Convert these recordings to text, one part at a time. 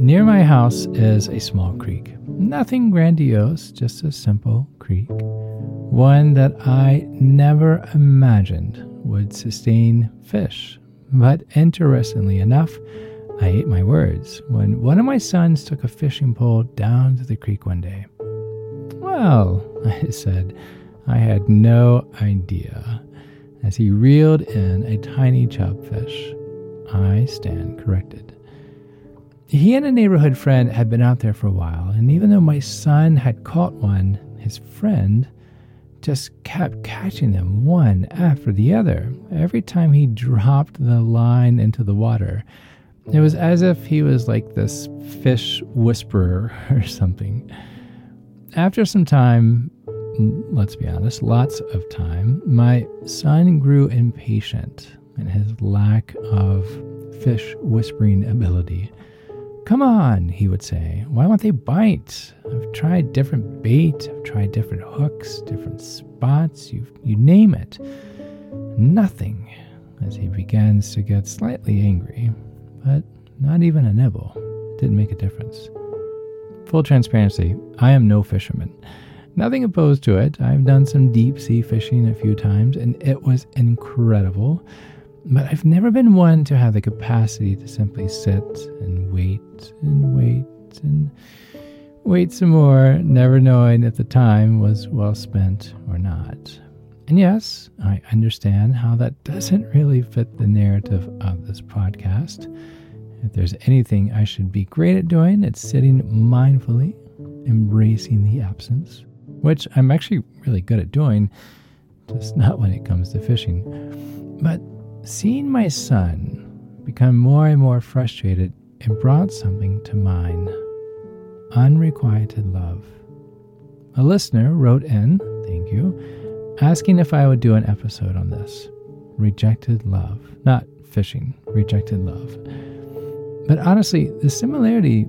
Near my house is a small creek. Nothing grandiose, just a simple creek. One that I never imagined would sustain fish. But interestingly enough, I ate my words when one of my sons took a fishing pole down to the creek one day. Well, I said, I had no idea. As he reeled in a tiny chub fish, I stand corrected. He and a neighborhood friend had been out there for a while, and even though my son had caught one, his friend just kept catching them one after the other. Every time he dropped the line into the water, it was as if he was like this fish whisperer or something. After some time, let's be honest, lots of time, my son grew impatient in his lack of fish whispering ability. Come on, he would say. Why won't they bite? I've tried different bait, I've tried different hooks, different spots, you, you name it. Nothing, as he begins to get slightly angry, but not even a nibble. didn't make a difference. Full transparency, I am no fisherman. Nothing opposed to it. I've done some deep sea fishing a few times, and it was incredible. But I've never been one to have the capacity to simply sit and wait and wait and wait some more, never knowing if the time was well spent or not. And yes, I understand how that doesn't really fit the narrative of this podcast. If there's anything I should be great at doing, it's sitting mindfully, embracing the absence, which I'm actually really good at doing, just not when it comes to fishing. But Seeing my son become more and more frustrated, it brought something to mind unrequited love. A listener wrote in, thank you, asking if I would do an episode on this rejected love, not fishing, rejected love. But honestly, the similarity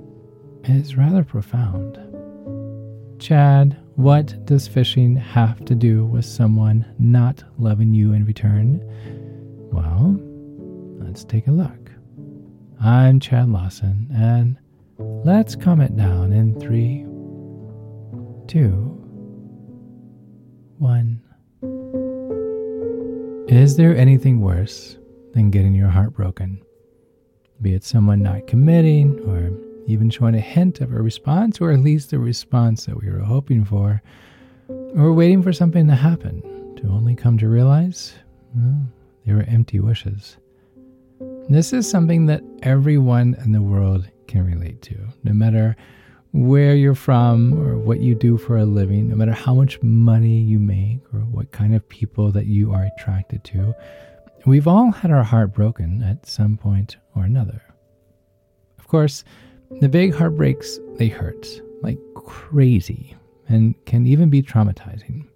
is rather profound. Chad, what does fishing have to do with someone not loving you in return? Well, let's take a look. I'm Chad Lawson, and let's calm it down in three, two, one. Is there anything worse than getting your heart broken? Be it someone not committing, or even showing a hint of a response, or at least a response that we were hoping for, or waiting for something to happen to only come to realize, well, they were empty wishes. This is something that everyone in the world can relate to, no matter where you're from or what you do for a living, no matter how much money you make or what kind of people that you are attracted to. We've all had our heart broken at some point or another. Of course, the big heartbreaks, they hurt like crazy and can even be traumatizing.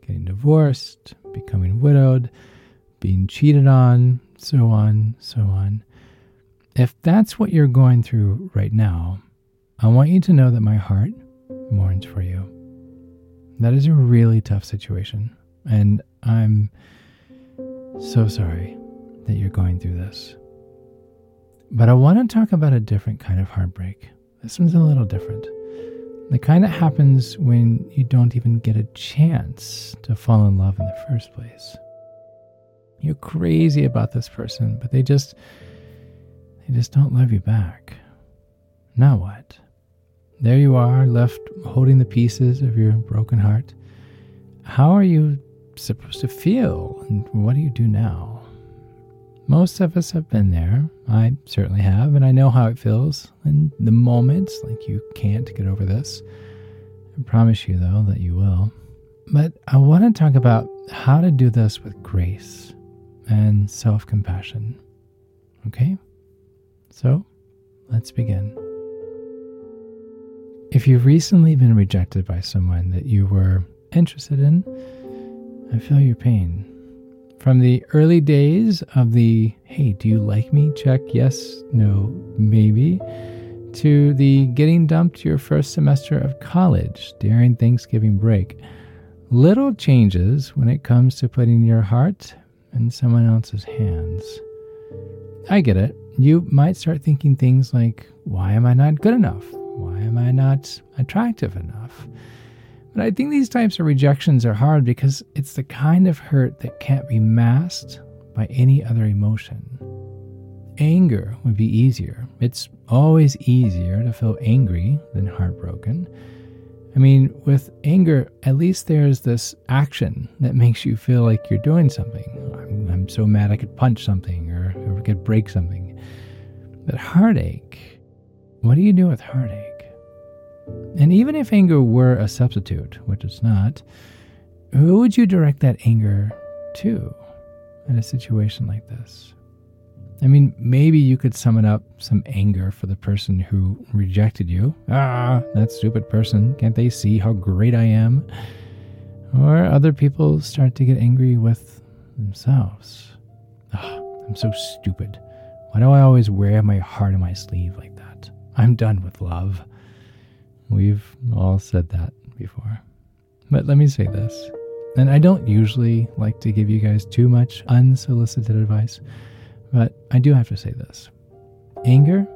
Getting divorced, becoming widowed, being cheated on, so on, so on. If that's what you're going through right now, I want you to know that my heart mourns for you. That is a really tough situation, and I'm so sorry that you're going through this. But I want to talk about a different kind of heartbreak. This one's a little different. The kind that happens when you don't even get a chance to fall in love in the first place. You're crazy about this person, but they just they just don't love you back. Now what? There you are, left holding the pieces of your broken heart. How are you supposed to feel? And what do you do now? Most of us have been there. I certainly have, and I know how it feels in the moments like you can't get over this. I promise you, though, that you will. But I want to talk about how to do this with grace and self compassion. Okay? So, let's begin. If you've recently been rejected by someone that you were interested in, I feel your pain. From the early days of the, hey, do you like me? Check, yes, no, maybe, to the getting dumped your first semester of college during Thanksgiving break. Little changes when it comes to putting your heart in someone else's hands. I get it. you might start thinking things like, why am I not good enough? Why am I not attractive enough? But I think these types of rejections are hard because it's the kind of hurt that can't be masked by any other emotion. Anger would be easier. It's always easier to feel angry than heartbroken. I mean, with anger, at least there's this action that makes you feel like you're doing something. I'm, I'm so mad I could punch something or, or could break something. But heartache, what do you do with heartache? And even if anger were a substitute, which it's not, who would you direct that anger to in a situation like this? I mean, maybe you could summon up some anger for the person who rejected you. Ah, that stupid person. Can't they see how great I am? Or other people start to get angry with themselves. Ah, I'm so stupid. Why do I always wear my heart on my sleeve like that? I'm done with love. We've all said that before. But let me say this, and I don't usually like to give you guys too much unsolicited advice. I do have to say this anger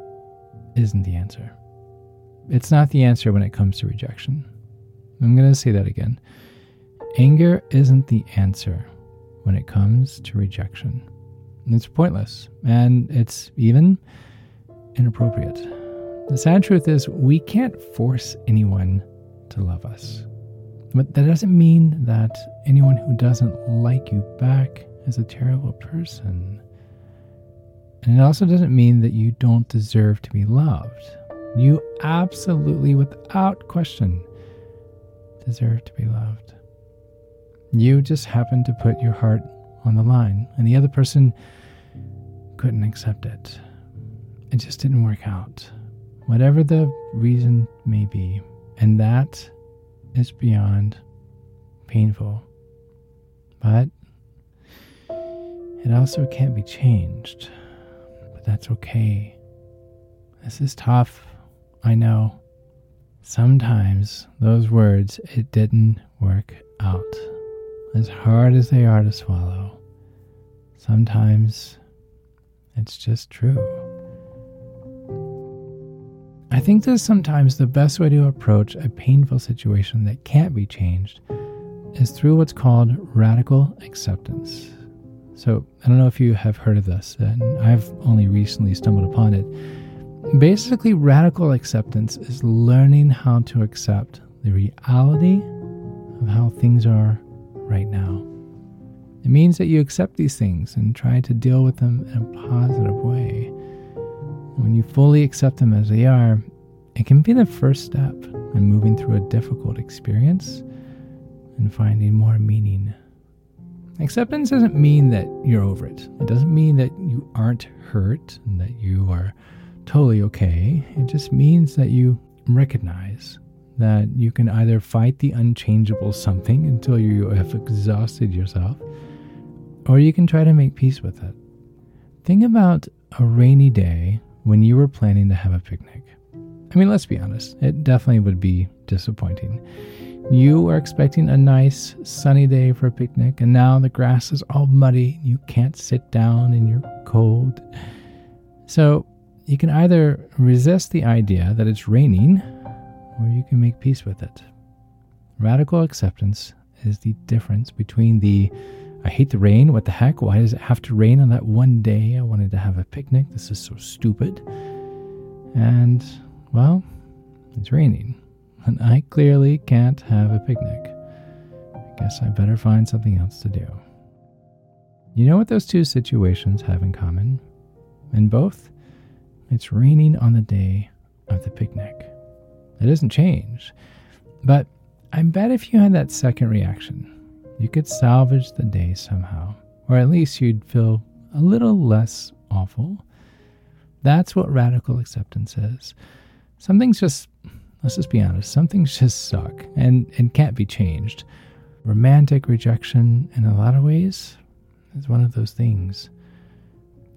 isn't the answer. It's not the answer when it comes to rejection. I'm going to say that again. Anger isn't the answer when it comes to rejection. It's pointless and it's even inappropriate. The sad truth is, we can't force anyone to love us. But that doesn't mean that anyone who doesn't like you back is a terrible person. And it also doesn't mean that you don't deserve to be loved. You absolutely, without question, deserve to be loved. You just happened to put your heart on the line, and the other person couldn't accept it. It just didn't work out. Whatever the reason may be. And that is beyond painful. But it also can't be changed but that's okay. This is tough, I know. Sometimes those words, it didn't work out. As hard as they are to swallow, sometimes it's just true. I think that sometimes the best way to approach a painful situation that can't be changed is through what's called radical acceptance. So I don't know if you have heard of this, and I've only recently stumbled upon it. Basically, radical acceptance is learning how to accept the reality of how things are right now. It means that you accept these things and try to deal with them in a positive way. When you fully accept them as they are, it can be the first step in moving through a difficult experience and finding more meaning Acceptance doesn't mean that you're over it. It doesn't mean that you aren't hurt and that you are totally okay. It just means that you recognize that you can either fight the unchangeable something until you have exhausted yourself, or you can try to make peace with it. Think about a rainy day when you were planning to have a picnic. I mean, let's be honest, it definitely would be disappointing. You are expecting a nice sunny day for a picnic, and now the grass is all muddy. You can't sit down and you're cold. So you can either resist the idea that it's raining, or you can make peace with it. Radical acceptance is the difference between the I hate the rain, what the heck? Why does it have to rain on that one day? I wanted to have a picnic. This is so stupid. And, well, it's raining and I clearly can't have a picnic. I guess I better find something else to do. You know what those two situations have in common? In both, it's raining on the day of the picnic. It doesn't change. But I bet if you had that second reaction, you could salvage the day somehow, or at least you'd feel a little less awful. That's what radical acceptance is. Something's just Let's just be honest, some things just suck and, and can't be changed. Romantic rejection, in a lot of ways, is one of those things.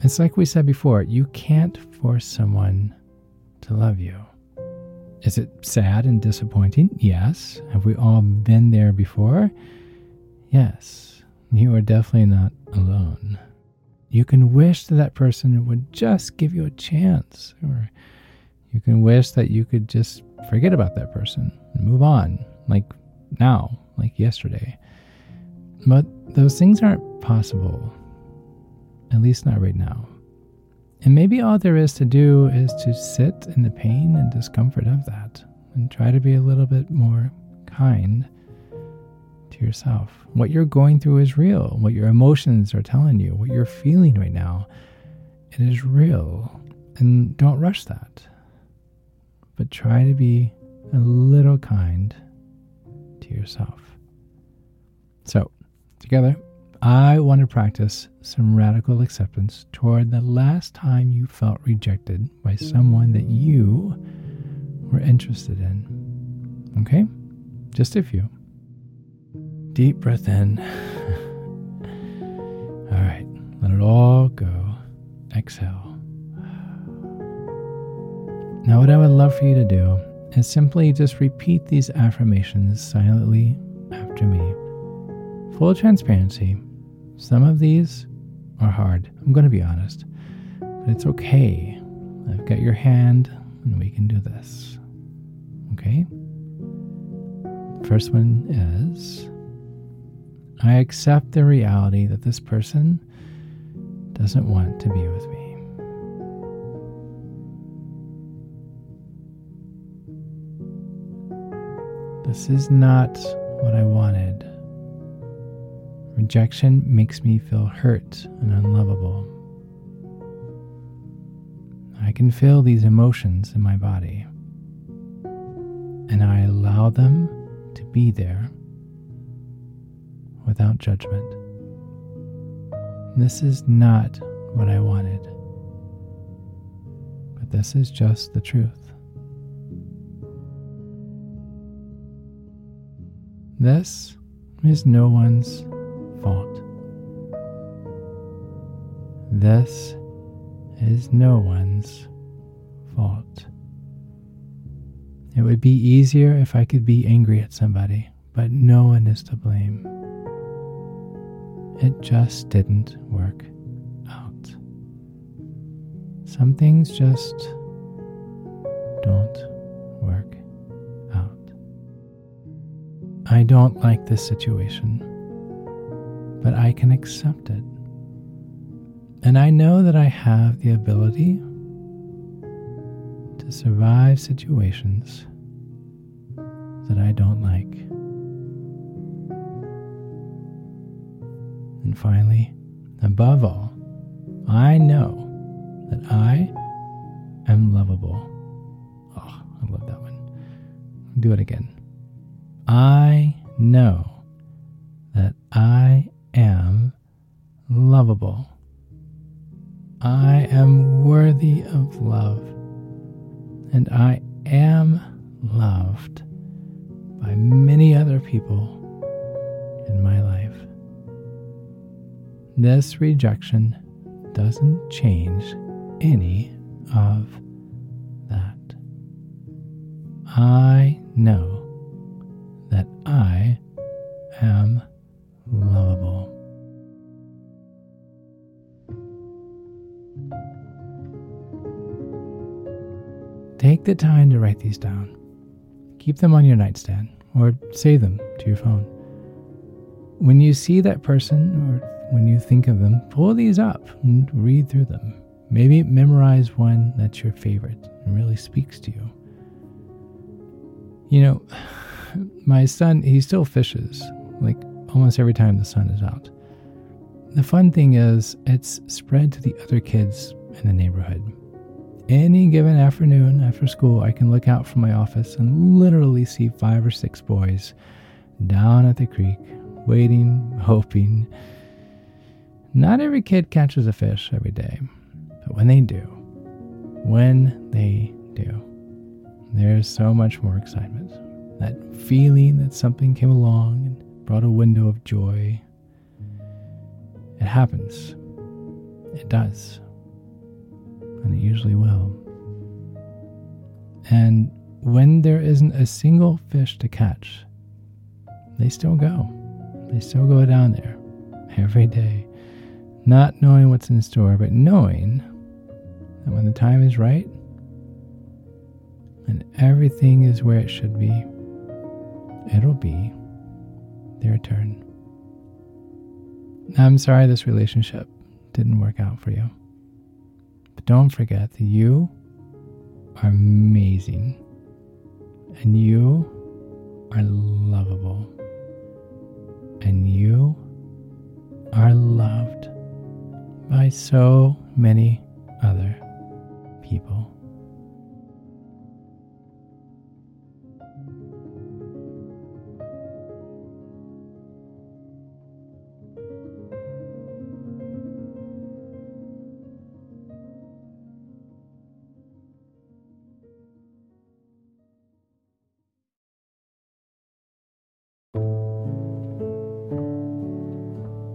It's like we said before you can't force someone to love you. Is it sad and disappointing? Yes. Have we all been there before? Yes. You are definitely not alone. You can wish that that person would just give you a chance, or you can wish that you could just forget about that person and move on, like now, like yesterday. But those things aren't possible, at least not right now. And maybe all there is to do is to sit in the pain and discomfort of that and try to be a little bit more kind to yourself. What you're going through is real. What your emotions are telling you, what you're feeling right now, it is real. And don't rush that. But try to be a little kind to yourself. So, together, I want to practice some radical acceptance toward the last time you felt rejected by someone that you were interested in. Okay? Just a few. Deep breath in. all right, let it all go. Exhale. Now, what I would love for you to do is simply just repeat these affirmations silently after me. Full transparency. Some of these are hard. I'm going to be honest. But it's okay. I've got your hand and we can do this. Okay? First one is I accept the reality that this person doesn't want to be with me. This is not what I wanted. Rejection makes me feel hurt and unlovable. I can feel these emotions in my body, and I allow them to be there without judgment. This is not what I wanted, but this is just the truth. This is no one's fault. This is no one's fault. It would be easier if I could be angry at somebody, but no one is to blame. It just didn't work out. Some things just don't work. I don't like this situation but I can accept it. And I know that I have the ability to survive situations that I don't like. And finally, above all, I know that I am lovable. Oh, I love that one. Do it again. I know that I am lovable. I am worthy of love, and I am loved by many other people in my life. This rejection doesn't change any of that. I know that I am lovable. Take the time to write these down. Keep them on your nightstand or save them to your phone. When you see that person or when you think of them, pull these up and read through them. Maybe memorize one that's your favorite and really speaks to you. You know, my son, he still fishes, like almost every time the sun is out. The fun thing is, it's spread to the other kids in the neighborhood. Any given afternoon after school, I can look out from my office and literally see five or six boys down at the creek, waiting, hoping. Not every kid catches a fish every day, but when they do, when they do, there's so much more excitement. That feeling that something came along and brought a window of joy. It happens. It does and it usually will. And when there isn't a single fish to catch, they still go. They still go down there every day. Not knowing what's in store, but knowing that when the time is right and everything is where it should be, it'll be their turn. I'm sorry this relationship didn't work out for you. But don't forget that you are amazing and you are lovable and you are loved by so many other people.